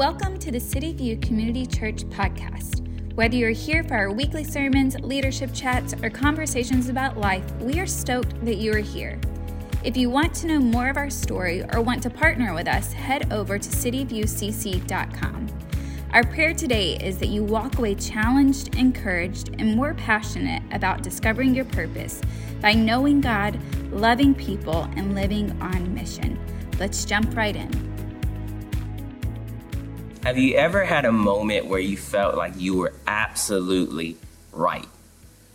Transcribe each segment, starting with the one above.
Welcome to the City View Community Church podcast. Whether you're here for our weekly sermons, leadership chats, or conversations about life, we are stoked that you are here. If you want to know more of our story or want to partner with us, head over to cityviewcc.com. Our prayer today is that you walk away challenged, encouraged, and more passionate about discovering your purpose by knowing God, loving people, and living on mission. Let's jump right in. Have you ever had a moment where you felt like you were absolutely right?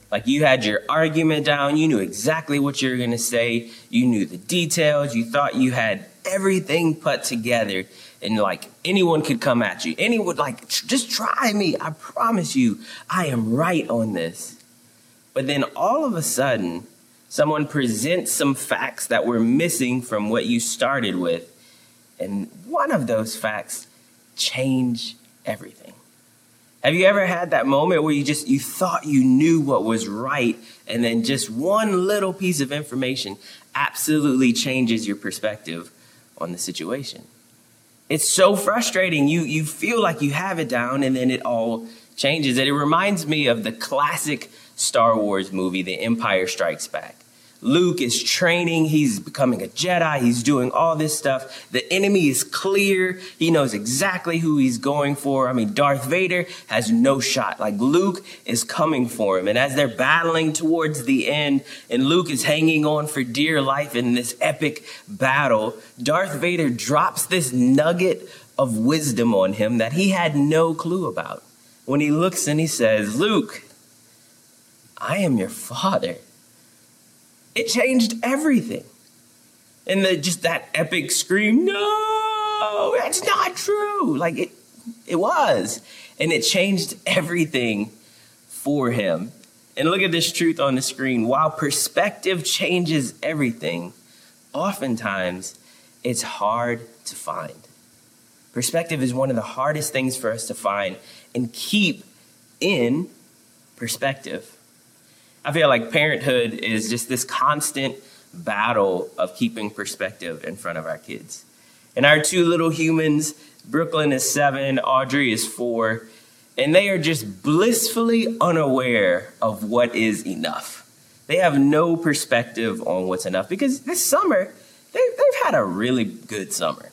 Like you had your argument down, you knew exactly what you were going to say, you knew the details, you thought you had everything put together, and like anyone could come at you. Anyone, like, just try me. I promise you, I am right on this. But then all of a sudden, someone presents some facts that were missing from what you started with. And one of those facts change everything. Have you ever had that moment where you just you thought you knew what was right and then just one little piece of information absolutely changes your perspective on the situation? It's so frustrating. You you feel like you have it down and then it all changes. And it reminds me of the classic Star Wars movie, The Empire Strikes Back. Luke is training. He's becoming a Jedi. He's doing all this stuff. The enemy is clear. He knows exactly who he's going for. I mean, Darth Vader has no shot. Like Luke is coming for him. And as they're battling towards the end and Luke is hanging on for dear life in this epic battle, Darth Vader drops this nugget of wisdom on him that he had no clue about. When he looks and he says, Luke, I am your father. It changed everything. And the, just that epic scream, no, that's not true. Like it, it was. And it changed everything for him. And look at this truth on the screen. While perspective changes everything, oftentimes it's hard to find. Perspective is one of the hardest things for us to find and keep in perspective. I feel like parenthood is just this constant battle of keeping perspective in front of our kids. And our two little humans, Brooklyn is seven, Audrey is four, and they are just blissfully unaware of what is enough. They have no perspective on what's enough because this summer, they, they've had a really good summer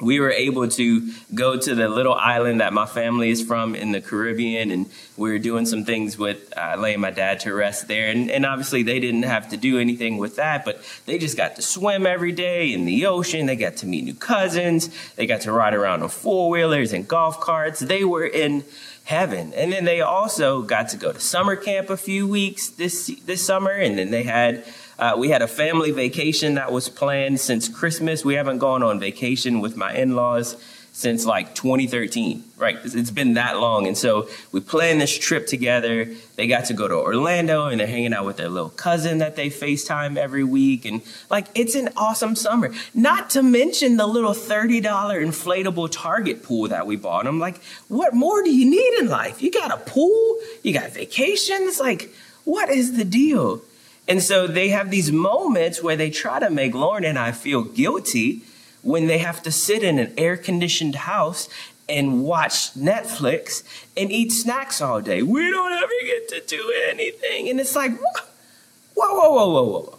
we were able to go to the little island that my family is from in the Caribbean, and we were doing some things with uh, laying my dad to rest there. And, and, obviously, they didn't have to do anything with that, but they just got to swim every day in the ocean. They got to meet new cousins. They got to ride around on four wheelers and golf carts. They were in heaven. And then they also got to go to summer camp a few weeks this this summer, and then they had uh, we had a family vacation that was planned since Christmas. We haven't gone on vacation with my in laws since like 2013, right? It's been that long. And so we planned this trip together. They got to go to Orlando and they're hanging out with their little cousin that they FaceTime every week. And like, it's an awesome summer. Not to mention the little $30 inflatable Target pool that we bought I'm Like, what more do you need in life? You got a pool, you got vacations. Like, what is the deal? And so they have these moments where they try to make Lauren and I feel guilty when they have to sit in an air conditioned house and watch Netflix and eat snacks all day. We don't ever get to do anything. And it's like, whoa, whoa, whoa, whoa, whoa.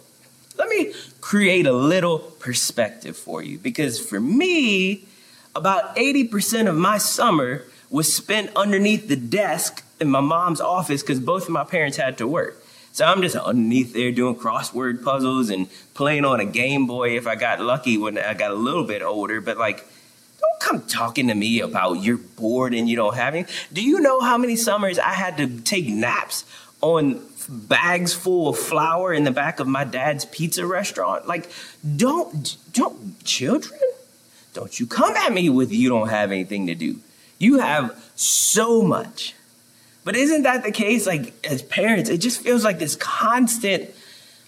Let me create a little perspective for you because for me, about 80% of my summer was spent underneath the desk in my mom's office because both of my parents had to work. So I'm just underneath there doing crossword puzzles and playing on a Game Boy if I got lucky when I got a little bit older. But like, don't come talking to me about you're bored and you don't have any. Do you know how many summers I had to take naps on bags full of flour in the back of my dad's pizza restaurant? Like, don't, don't, children, don't you come at me with you don't have anything to do. You have so much. But isn't that the case? Like as parents, it just feels like this constant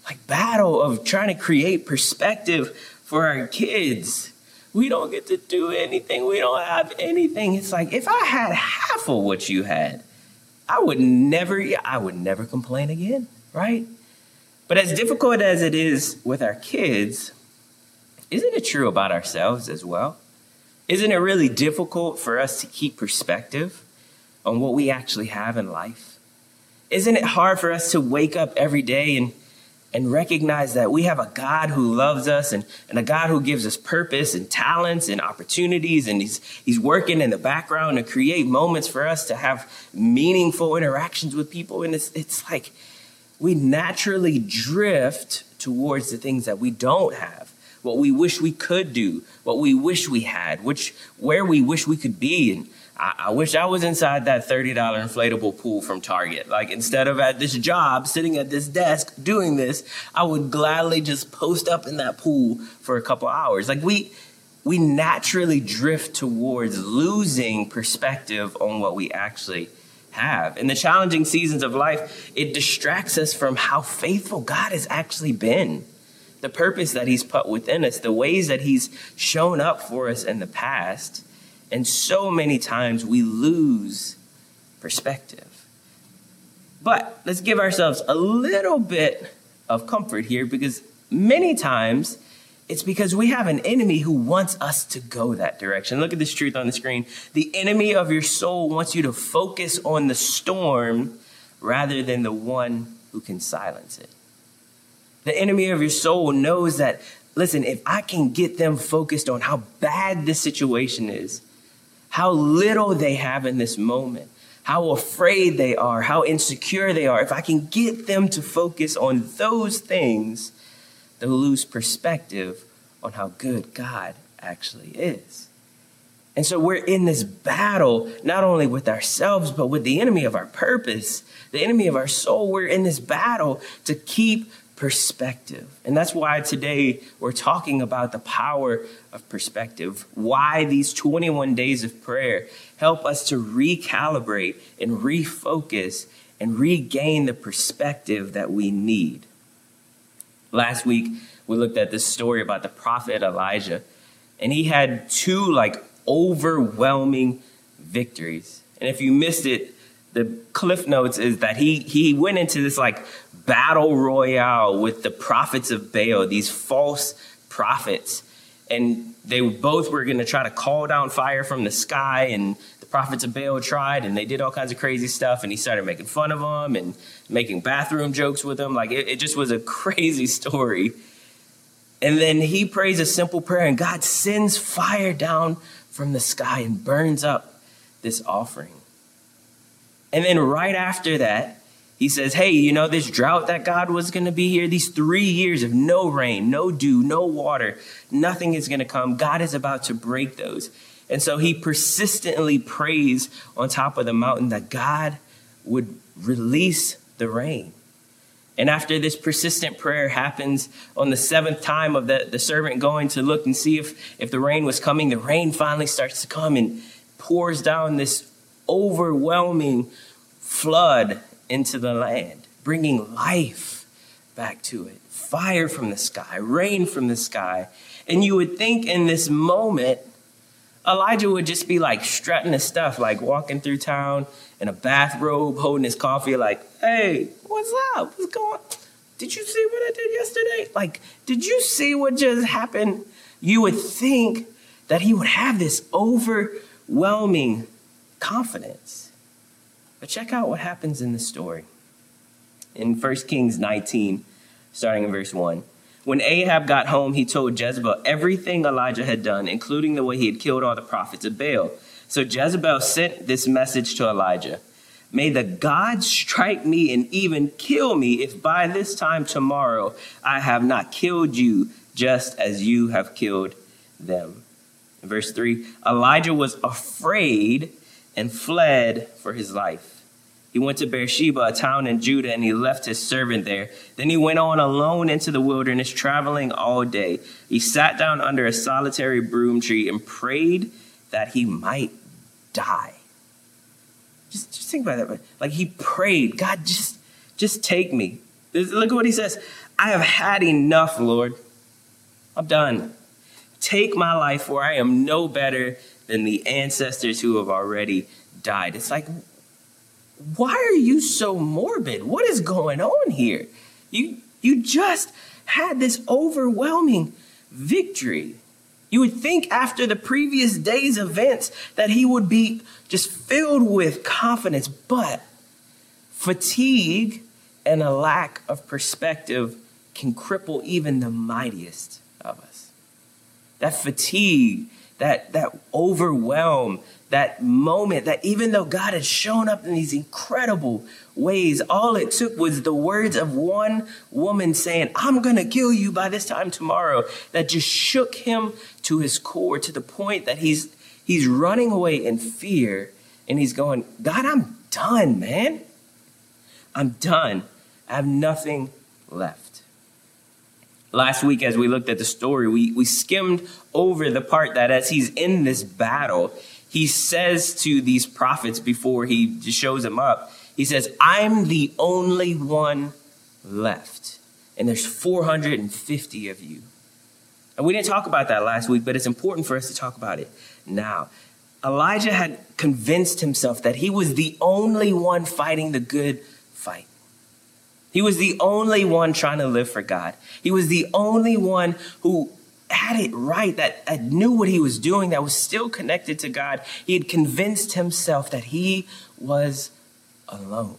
like battle of trying to create perspective for our kids. We don't get to do anything. We don't have anything. It's like if I had half of what you had, I would never I would never complain again, right? But as difficult as it is with our kids, isn't it true about ourselves as well? Isn't it really difficult for us to keep perspective on what we actually have in life? Isn't it hard for us to wake up every day and, and recognize that we have a God who loves us and, and a God who gives us purpose and talents and opportunities and he's, he's working in the background to create moments for us to have meaningful interactions with people. And it's, it's like we naturally drift towards the things that we don't have, what we wish we could do, what we wish we had, which, where we wish we could be. And I, I wish I was inside that $30 inflatable pool from Target. Like instead of at this job, sitting at this desk doing this, I would gladly just post up in that pool for a couple hours. Like we, we naturally drift towards losing perspective on what we actually have. In the challenging seasons of life, it distracts us from how faithful God has actually been, the purpose that He's put within us, the ways that He's shown up for us in the past. And so many times we lose perspective. But let's give ourselves a little bit of comfort here because many times it's because we have an enemy who wants us to go that direction. Look at this truth on the screen. The enemy of your soul wants you to focus on the storm rather than the one who can silence it. The enemy of your soul knows that, listen, if I can get them focused on how bad this situation is, how little they have in this moment, how afraid they are, how insecure they are, if I can get them to focus on those things, they'll lose perspective on how good God actually is. And so we're in this battle, not only with ourselves, but with the enemy of our purpose, the enemy of our soul. We're in this battle to keep perspective. And that's why today we're talking about the power of perspective, why these 21 days of prayer help us to recalibrate and refocus and regain the perspective that we need. Last week, we looked at this story about the prophet Elijah, and he had two like overwhelming victories. And if you missed it, the cliff notes is that he he went into this like battle royale with the prophets of Baal, these false prophets. And they both were going to try to call down fire from the sky. And the prophets of Baal tried, and they did all kinds of crazy stuff. And he started making fun of them and making bathroom jokes with them. Like it, it just was a crazy story. And then he prays a simple prayer, and God sends fire down from the sky and burns up this offering. And then right after that, he says, Hey, you know, this drought that God was going to be here, these three years of no rain, no dew, no water, nothing is going to come. God is about to break those. And so he persistently prays on top of the mountain that God would release the rain. And after this persistent prayer happens on the seventh time of the, the servant going to look and see if, if the rain was coming, the rain finally starts to come and pours down this overwhelming flood into the land, bringing life back to it. Fire from the sky, rain from the sky. And you would think in this moment, Elijah would just be like strutting his stuff, like walking through town in a bathrobe, holding his coffee, like, hey, what's up? What's going on? Did you see what I did yesterday? Like, did you see what just happened? You would think that he would have this overwhelming confidence. But check out what happens in the story. In 1 Kings 19, starting in verse 1. When Ahab got home, he told Jezebel everything Elijah had done, including the way he had killed all the prophets of Baal. So Jezebel sent this message to Elijah May the gods strike me and even kill me if by this time tomorrow I have not killed you just as you have killed them. Verse 3 Elijah was afraid and fled for his life. He went to Beersheba, a town in Judah, and he left his servant there. Then he went on alone into the wilderness, traveling all day. He sat down under a solitary broom tree and prayed that he might die. Just, just think about that. Like he prayed, God, just, just take me. Look at what he says. I have had enough, Lord. I'm done. Take my life, for I am no better than the ancestors who have already died. It's like, why are you so morbid? What is going on here? You, you just had this overwhelming victory. You would think after the previous day's events that he would be just filled with confidence, but fatigue and a lack of perspective can cripple even the mightiest of us. That fatigue, that, that overwhelm, that moment that even though God had shown up in these incredible ways, all it took was the words of one woman saying, I'm going to kill you by this time tomorrow, that just shook him to his core to the point that he's, he's running away in fear and he's going, God, I'm done, man. I'm done. I have nothing left. Last week, as we looked at the story, we, we skimmed over the part that as he's in this battle, he says to these prophets before he shows them up, he says, I'm the only one left. And there's 450 of you. And we didn't talk about that last week, but it's important for us to talk about it now. Elijah had convinced himself that he was the only one fighting the good fight. He was the only one trying to live for God. He was the only one who had it right, that, that knew what he was doing, that was still connected to God. He had convinced himself that he was alone.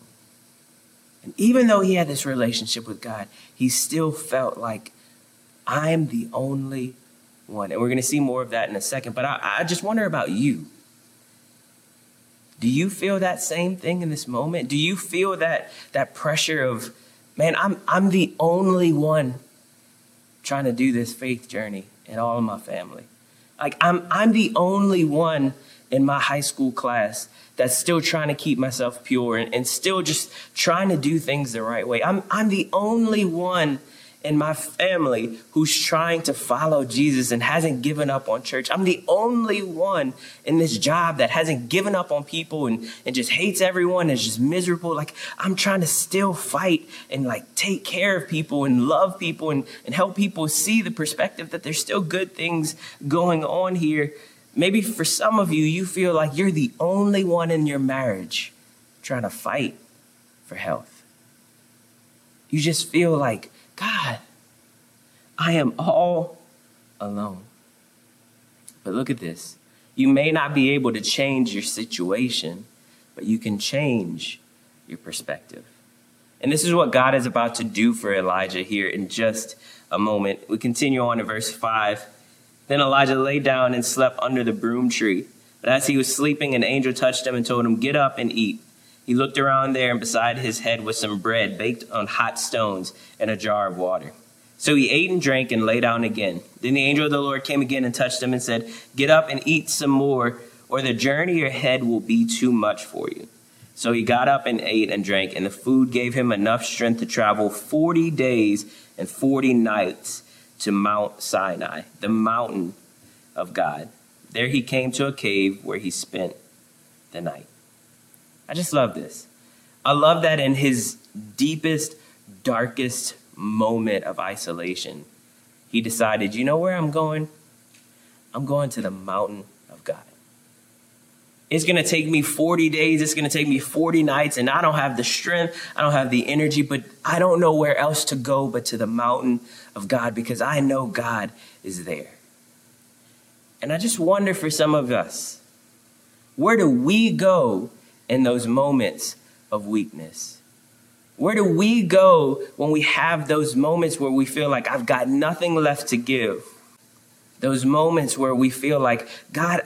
And even though he had this relationship with God, he still felt like, I'm the only one. And we're going to see more of that in a second. But I, I just wonder about you. Do you feel that same thing in this moment? Do you feel that, that pressure of, man, I'm, I'm the only one trying to do this faith journey in all of my family. Like I'm I'm the only one in my high school class that's still trying to keep myself pure and, and still just trying to do things the right way. I'm I'm the only one in my family who's trying to follow Jesus and hasn't given up on church. I'm the only one in this job that hasn't given up on people and, and just hates everyone and is just miserable. Like I'm trying to still fight and like take care of people and love people and, and help people see the perspective that there's still good things going on here. Maybe for some of you, you feel like you're the only one in your marriage trying to fight for health. You just feel like God, I am all alone. But look at this. You may not be able to change your situation, but you can change your perspective. And this is what God is about to do for Elijah here in just a moment. We continue on to verse 5. Then Elijah lay down and slept under the broom tree. But as he was sleeping, an angel touched him and told him, Get up and eat. He looked around there, and beside his head was some bread baked on hot stones and a jar of water. So he ate and drank and lay down again. Then the angel of the Lord came again and touched him and said, Get up and eat some more, or the journey ahead will be too much for you. So he got up and ate and drank, and the food gave him enough strength to travel 40 days and 40 nights to Mount Sinai, the mountain of God. There he came to a cave where he spent the night. I just love this. I love that in his deepest, darkest moment of isolation, he decided, you know where I'm going? I'm going to the mountain of God. It's going to take me 40 days. It's going to take me 40 nights, and I don't have the strength. I don't have the energy, but I don't know where else to go but to the mountain of God because I know God is there. And I just wonder for some of us, where do we go in those moments of weakness? Where do we go when we have those moments where we feel like I've got nothing left to give? Those moments where we feel like, God,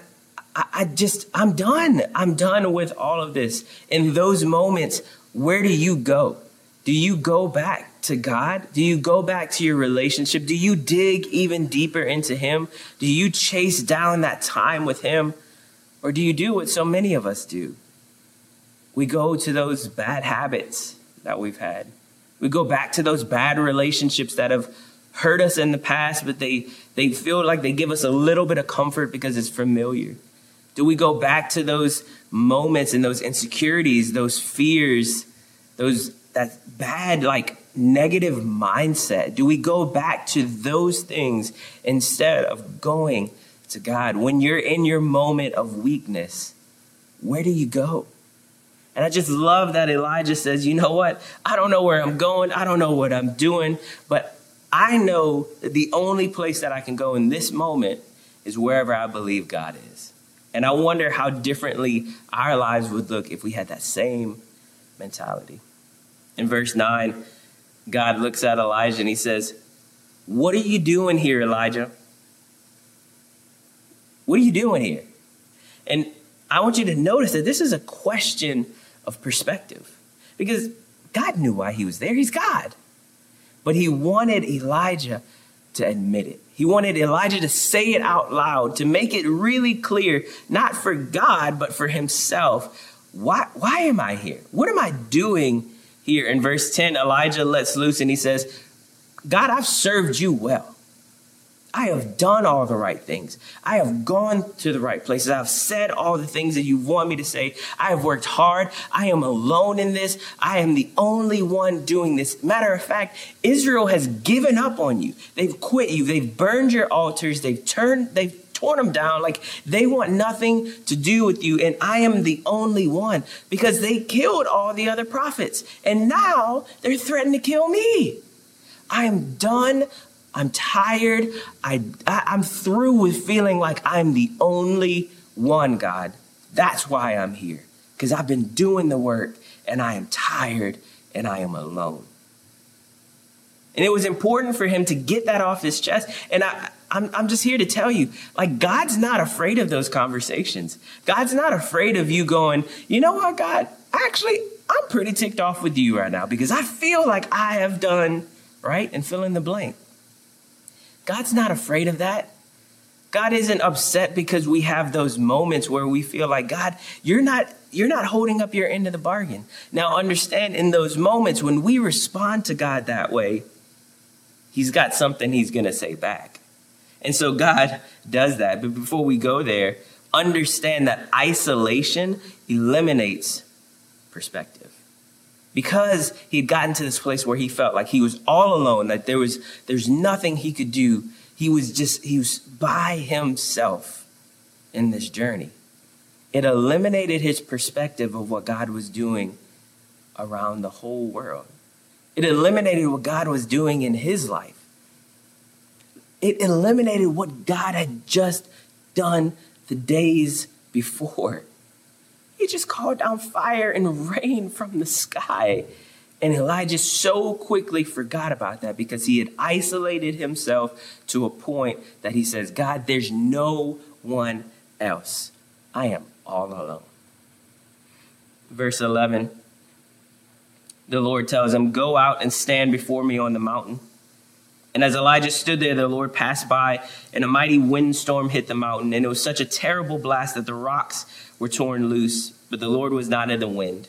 I, I just, I'm done. I'm done with all of this. In those moments, where do you go? Do you go back to God? Do you go back to your relationship? Do you dig even deeper into Him? Do you chase down that time with Him? Or do you do what so many of us do? We go to those bad habits that we've had. We go back to those bad relationships that have hurt us in the past, but they, they feel like they give us a little bit of comfort because it's familiar. Do we go back to those moments and those insecurities, those fears, those that bad like negative mindset? Do we go back to those things instead of going to God? When you're in your moment of weakness, where do you go? And I just love that Elijah says, you know what? I don't know where I'm going. I don't know what I'm doing, but I know that the only place that I can go in this moment is wherever I believe God is. And I wonder how differently our lives would look if we had that same mentality. In verse 9, God looks at Elijah and he says, What are you doing here, Elijah? What are you doing here? And I want you to notice that this is a question of perspective because God knew why he was there. He's God. But he wanted Elijah to admit it. He wanted Elijah to say it out loud, to make it really clear, not for God, but for himself. Why, why am I here? What am I doing here? In verse 10, Elijah lets loose and he says, God, I've served you well. I have done all the right things. I have gone to the right places. I've said all the things that you want me to say. I have worked hard. I am alone in this. I am the only one doing this. Matter of fact, Israel has given up on you. They've quit you. They've burned your altars. They've turned, they've torn them down. Like they want nothing to do with you. And I am the only one because they killed all the other prophets. And now they're threatening to kill me. I am done I'm tired. I, I, am through with feeling like I'm the only one, God. That's why I'm here. Because I've been doing the work and I am tired and I am alone. And it was important for him to get that off his chest. And I, I'm, I'm just here to tell you, like, God's not afraid of those conversations. God's not afraid of you going, you know what, God, actually, I'm pretty ticked off with you right now because I feel like I have done, right? And fill in the blank. God's not afraid of that. God isn't upset because we have those moments where we feel like, God, you're not you're not holding up your end of the bargain. Now understand in those moments when we respond to God that way, he's got something he's going to say back. And so God does that. But before we go there, understand that isolation eliminates perspective because he had gotten to this place where he felt like he was all alone, that there was there's nothing he could do. He was just he was by himself in this journey. It eliminated his perspective of what God was doing around the whole world. It eliminated what God was doing in his life. It eliminated what God had just done the days before. He just called down fire and rain from the sky. And Elijah so quickly forgot about that because he had isolated himself to a point that he says, God, there's no one else. I am all alone. Verse 11 the Lord tells him, Go out and stand before me on the mountain. And as Elijah stood there, the Lord passed by, and a mighty windstorm hit the mountain. And it was such a terrible blast that the rocks were torn loose, but the Lord was not in the wind.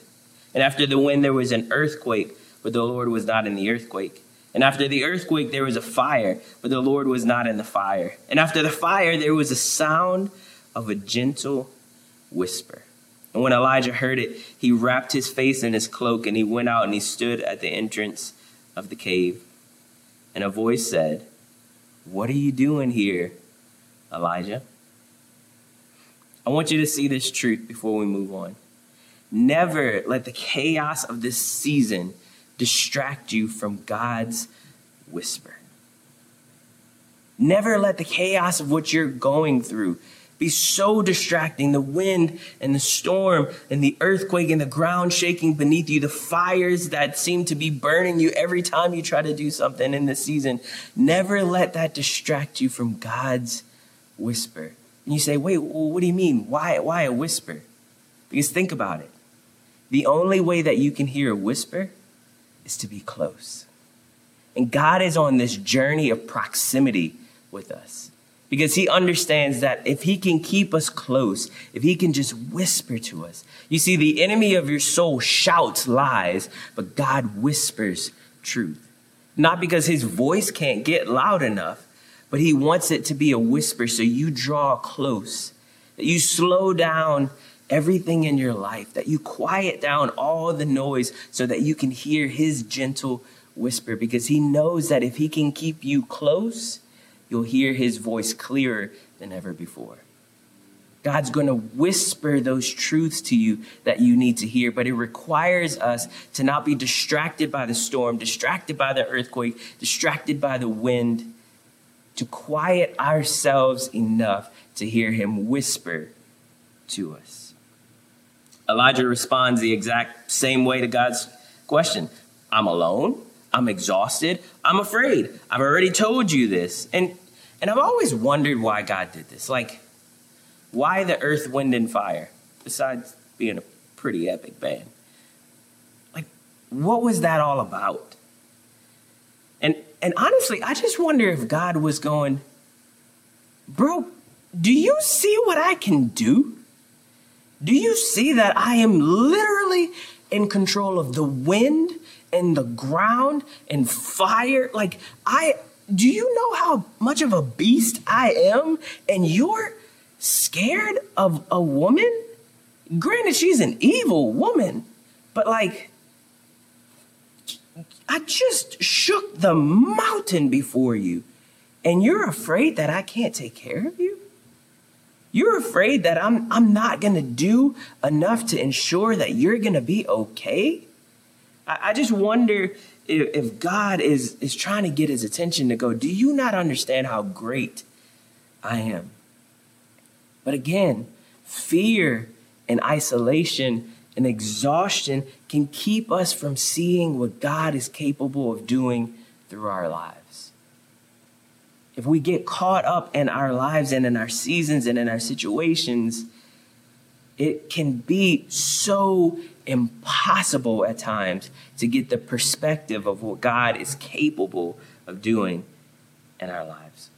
And after the wind, there was an earthquake, but the Lord was not in the earthquake. And after the earthquake, there was a fire, but the Lord was not in the fire. And after the fire, there was a sound of a gentle whisper. And when Elijah heard it, he wrapped his face in his cloak and he went out and he stood at the entrance of the cave. And a voice said, What are you doing here, Elijah? I want you to see this truth before we move on. Never let the chaos of this season distract you from God's whisper. Never let the chaos of what you're going through be so distracting. The wind and the storm and the earthquake and the ground shaking beneath you, the fires that seem to be burning you every time you try to do something in this season. Never let that distract you from God's whisper. And you say, wait, what do you mean? Why, why a whisper? Because think about it. The only way that you can hear a whisper is to be close. And God is on this journey of proximity with us because he understands that if he can keep us close, if he can just whisper to us. You see, the enemy of your soul shouts lies, but God whispers truth. Not because his voice can't get loud enough, but he wants it to be a whisper so you draw close, that you slow down everything in your life, that you quiet down all the noise so that you can hear his gentle whisper because he knows that if he can keep you close, you'll hear his voice clearer than ever before. God's going to whisper those truths to you that you need to hear, but it requires us to not be distracted by the storm, distracted by the earthquake, distracted by the wind, to quiet ourselves enough to hear him whisper to us. Elijah responds the exact same way to God's question I'm alone. I'm exhausted. I'm afraid. I've already told you this. And, and I've always wondered why God did this. Like, why the earth, wind, and fire, besides being a pretty epic band? Like, what was that all about? And, and honestly, I just wonder if God was going, Bro, do you see what I can do? Do you see that I am literally in control of the wind and the ground and fire? Like, I, do you know how much of a beast I am? And you're scared of a woman? Granted, she's an evil woman, but like, I just shook the mountain before you, and you're afraid that I can't take care of you? You're afraid that I'm, I'm not going to do enough to ensure that you're going to be okay? I, I just wonder if, if God is, is trying to get his attention to go, Do you not understand how great I am? But again, fear and isolation and exhaustion can keep us from seeing what God is capable of doing through our lives. If we get caught up in our lives and in our seasons and in our situations, it can be so impossible at times to get the perspective of what God is capable of doing in our lives.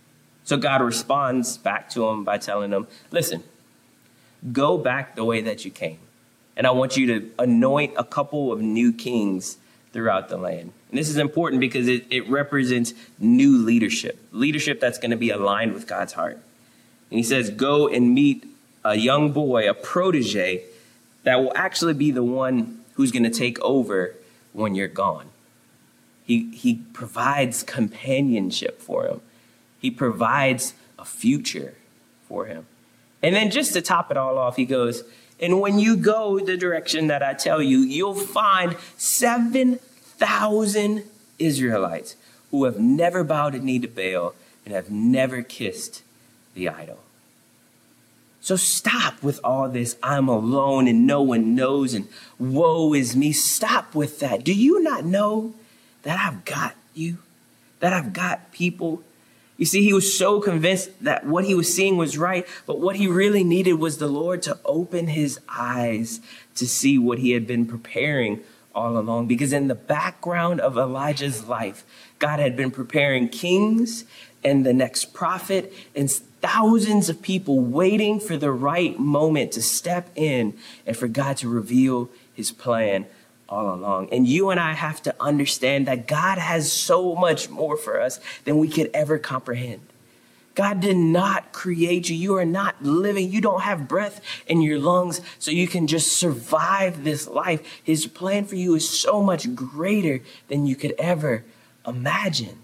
So God responds back to him by telling him, Listen, go back the way that you came. And I want you to anoint a couple of new kings throughout the land. And this is important because it, it represents new leadership, leadership that's going to be aligned with God's heart. And he says, Go and meet a young boy, a protege, that will actually be the one who's going to take over when you're gone. He, he provides companionship for him, he provides a future for him. And then just to top it all off, he goes, And when you go the direction that I tell you, you'll find 7,000 Israelites who have never bowed a knee to Baal and have never kissed the idol. So stop with all this, I'm alone and no one knows, and woe is me. Stop with that. Do you not know that I've got you? That I've got people you see, he was so convinced that what he was seeing was right, but what he really needed was the Lord to open his eyes to see what he had been preparing all along. Because in the background of Elijah's life, God had been preparing kings and the next prophet and thousands of people waiting for the right moment to step in and for God to reveal his plan all along. And you and I have to understand that God has so much more for us than we could ever comprehend. God did not create you. You are not living. You don't have breath in your lungs so you can just survive this life. His plan for you is so much greater than you could ever imagine.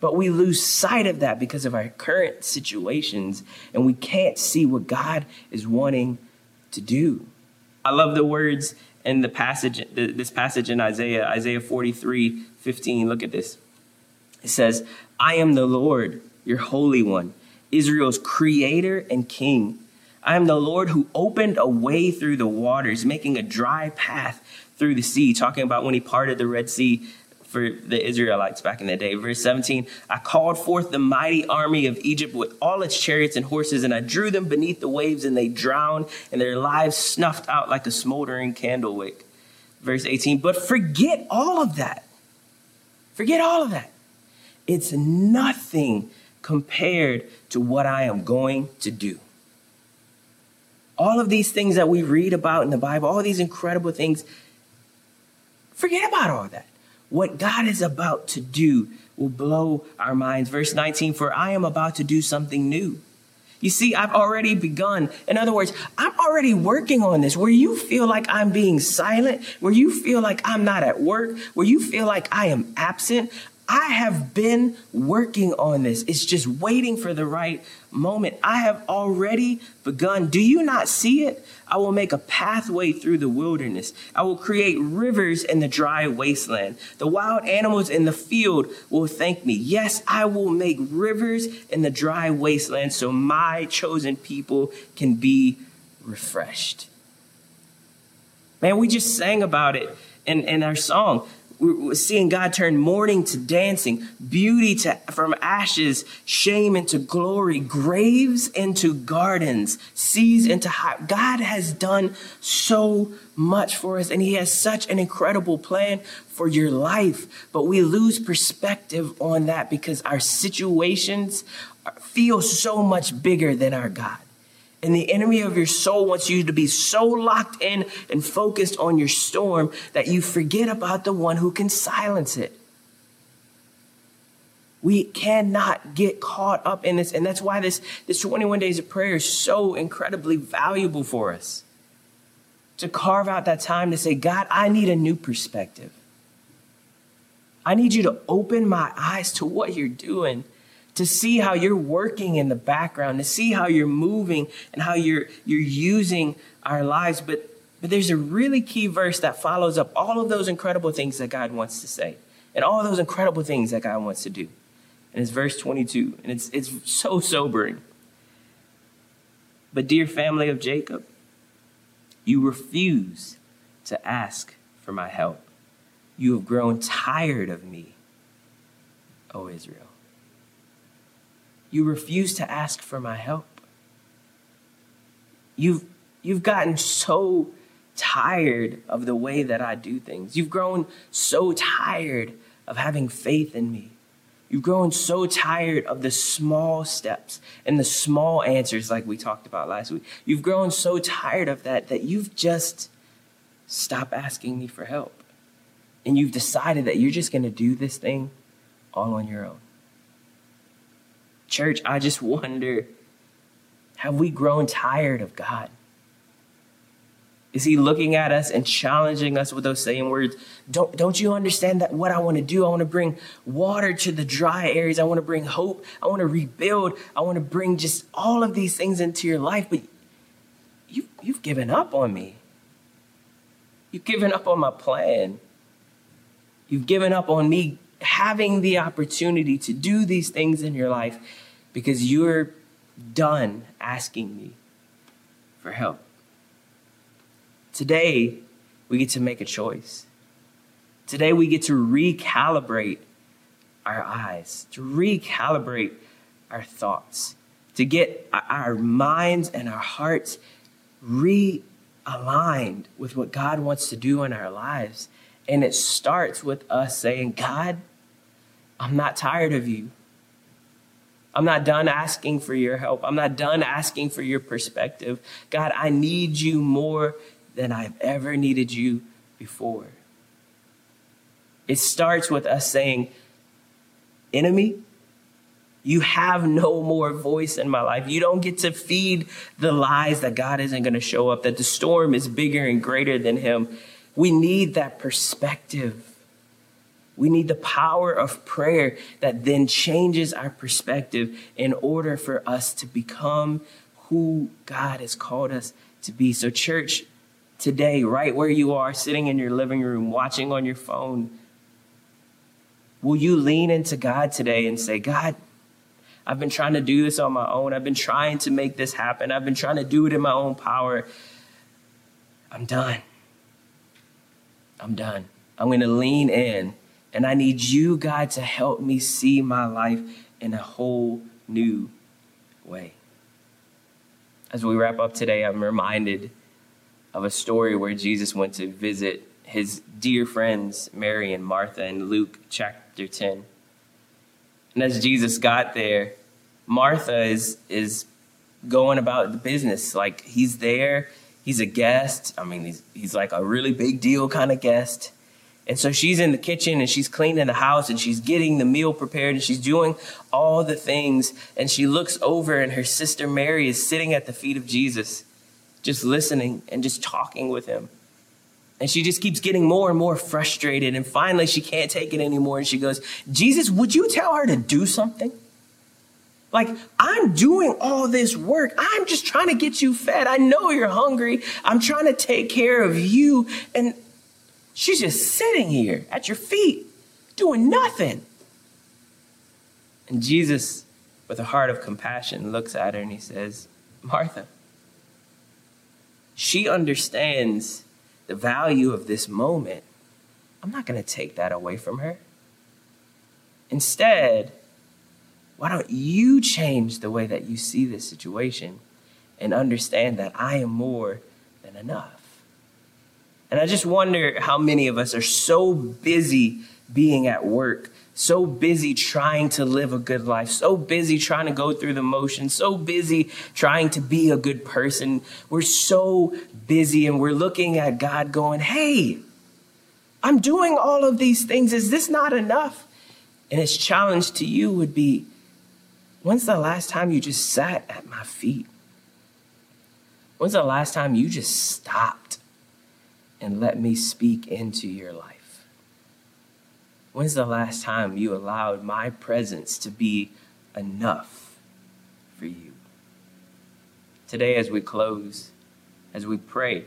But we lose sight of that because of our current situations and we can't see what God is wanting to do. I love the words in the passage, this passage in Isaiah, Isaiah 43, 15. Look at this. It says, I am the Lord, your Holy One, Israel's creator and king. I am the Lord who opened a way through the waters, making a dry path through the sea. Talking about when he parted the Red Sea for the Israelites back in the day. Verse 17 I called forth the mighty army of Egypt with all its chariots and horses, and I drew them beneath the waves, and they drowned, and their lives snuffed out like a smoldering candle wick. Verse 18 But forget all of that. Forget all of that. It's nothing compared to what I am going to do. All of these things that we read about in the Bible, all these incredible things, forget about all that. What God is about to do will blow our minds. Verse 19, for I am about to do something new. You see, I've already begun. In other words, I'm already working on this. Where you feel like I'm being silent, where you feel like I'm not at work, where you feel like I am absent, I have been working on this. It's just waiting for the right moment. I have already begun. Do you not see it? I will make a pathway through the wilderness. I will create rivers in the dry wasteland. The wild animals in the field will thank me. Yes, I will make rivers in the dry wasteland so my chosen people can be refreshed. Man, we just sang about it in, in our song we're seeing God turn mourning to dancing, beauty to, from ashes, shame into glory, graves into gardens, seas into high. God has done so much for us, and He has such an incredible plan for your life. But we lose perspective on that because our situations feel so much bigger than our God. And the enemy of your soul wants you to be so locked in and focused on your storm that you forget about the one who can silence it. We cannot get caught up in this. And that's why this, this 21 days of prayer is so incredibly valuable for us. To carve out that time to say, God, I need a new perspective. I need you to open my eyes to what you're doing to see how you're working in the background, to see how you're moving and how you're you're using our lives. But but there's a really key verse that follows up all of those incredible things that God wants to say and all those incredible things that God wants to do. And it's verse 22, and it's it's so sobering. But dear family of Jacob, you refuse to ask for my help. You have grown tired of me, O Israel. You refuse to ask for my help. You've, you've gotten so tired of the way that I do things. You've grown so tired of having faith in me. You've grown so tired of the small steps and the small answers, like we talked about last week. You've grown so tired of that that you've just stopped asking me for help. And you've decided that you're just going to do this thing all on your own. Church, I just wonder have we grown tired of God? Is he looking at us and challenging us with those same words? Don't, don't you understand that what I want to do? I want to bring water to the dry areas. I want to bring hope. I want to rebuild. I want to bring just all of these things into your life. But you, you've given up on me. You've given up on my plan. You've given up on me having the opportunity to do these things in your life because you're done asking me for help. Today, we get to make a choice. Today, we get to recalibrate our eyes, to recalibrate our thoughts, to get our minds and our hearts realigned with what God wants to do in our lives. And it starts with us saying, God, I'm not tired of you. I'm not done asking for your help. I'm not done asking for your perspective. God, I need you more than I've ever needed you before. It starts with us saying, Enemy, you have no more voice in my life. You don't get to feed the lies that God isn't going to show up, that the storm is bigger and greater than Him. We need that perspective. We need the power of prayer that then changes our perspective in order for us to become who God has called us to be. So, church, today, right where you are, sitting in your living room, watching on your phone, will you lean into God today and say, God, I've been trying to do this on my own. I've been trying to make this happen. I've been trying to do it in my own power. I'm done. I'm done. I'm going to lean in and I need you, God, to help me see my life in a whole new way. As we wrap up today, I'm reminded of a story where Jesus went to visit his dear friends, Mary and Martha, in Luke chapter 10. And as Jesus got there, Martha is, is going about the business. Like he's there, he's a guest. I mean, he's, he's like a really big deal kind of guest. And so she's in the kitchen and she's cleaning the house and she's getting the meal prepared and she's doing all the things. And she looks over and her sister Mary is sitting at the feet of Jesus, just listening and just talking with him. And she just keeps getting more and more frustrated. And finally, she can't take it anymore. And she goes, Jesus, would you tell her to do something? Like, I'm doing all this work. I'm just trying to get you fed. I know you're hungry. I'm trying to take care of you. And she's just sitting here at your feet, doing nothing. And Jesus, with a heart of compassion, looks at her and he says, Martha, she understands the value of this moment. I'm not going to take that away from her. Instead, why don't you change the way that you see this situation and understand that I am more than enough? And I just wonder how many of us are so busy being at work so busy trying to live a good life, so busy trying to go through the motions, so busy trying to be a good person. We're so busy and we're looking at God going, hey, I'm doing all of these things. Is this not enough? And his challenge to you would be when's the last time you just sat at my feet? When's the last time you just stopped and let me speak into your life? When's the last time you allowed my presence to be enough for you? Today, as we close, as we pray,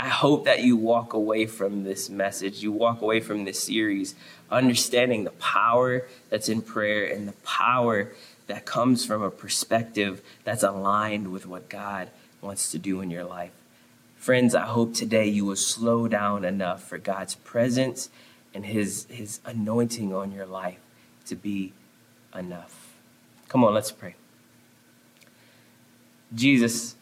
I hope that you walk away from this message, you walk away from this series, understanding the power that's in prayer and the power that comes from a perspective that's aligned with what God wants to do in your life. Friends, I hope today you will slow down enough for God's presence and his, his anointing on your life to be enough. Come on, let's pray. Jesus,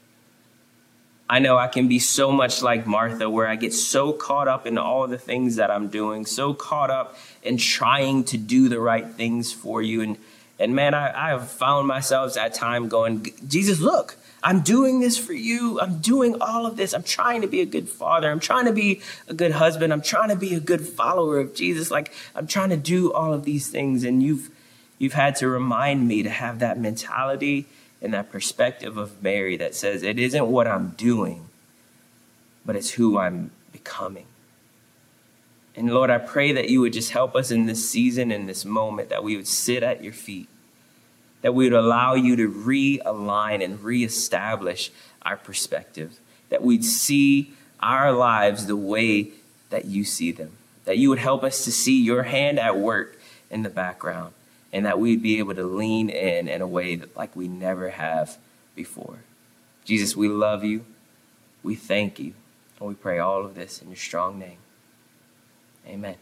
I know I can be so much like Martha, where I get so caught up in all the things that I'm doing, so caught up in trying to do the right things for you. And, and man, I, I have found myself at time going, Jesus, look, I'm doing this for you. I'm doing all of this. I'm trying to be a good father. I'm trying to be a good husband. I'm trying to be a good follower of Jesus. Like I'm trying to do all of these things. And you've, you've had to remind me to have that mentality and that perspective of Mary that says it isn't what I'm doing, but it's who I'm becoming. And Lord, I pray that you would just help us in this season, in this moment, that we would sit at your feet that we would allow you to realign and reestablish our perspective, that we'd see our lives the way that you see them, that you would help us to see your hand at work in the background, and that we'd be able to lean in in a way that, like we never have before. Jesus, we love you. We thank you. And we pray all of this in your strong name. Amen.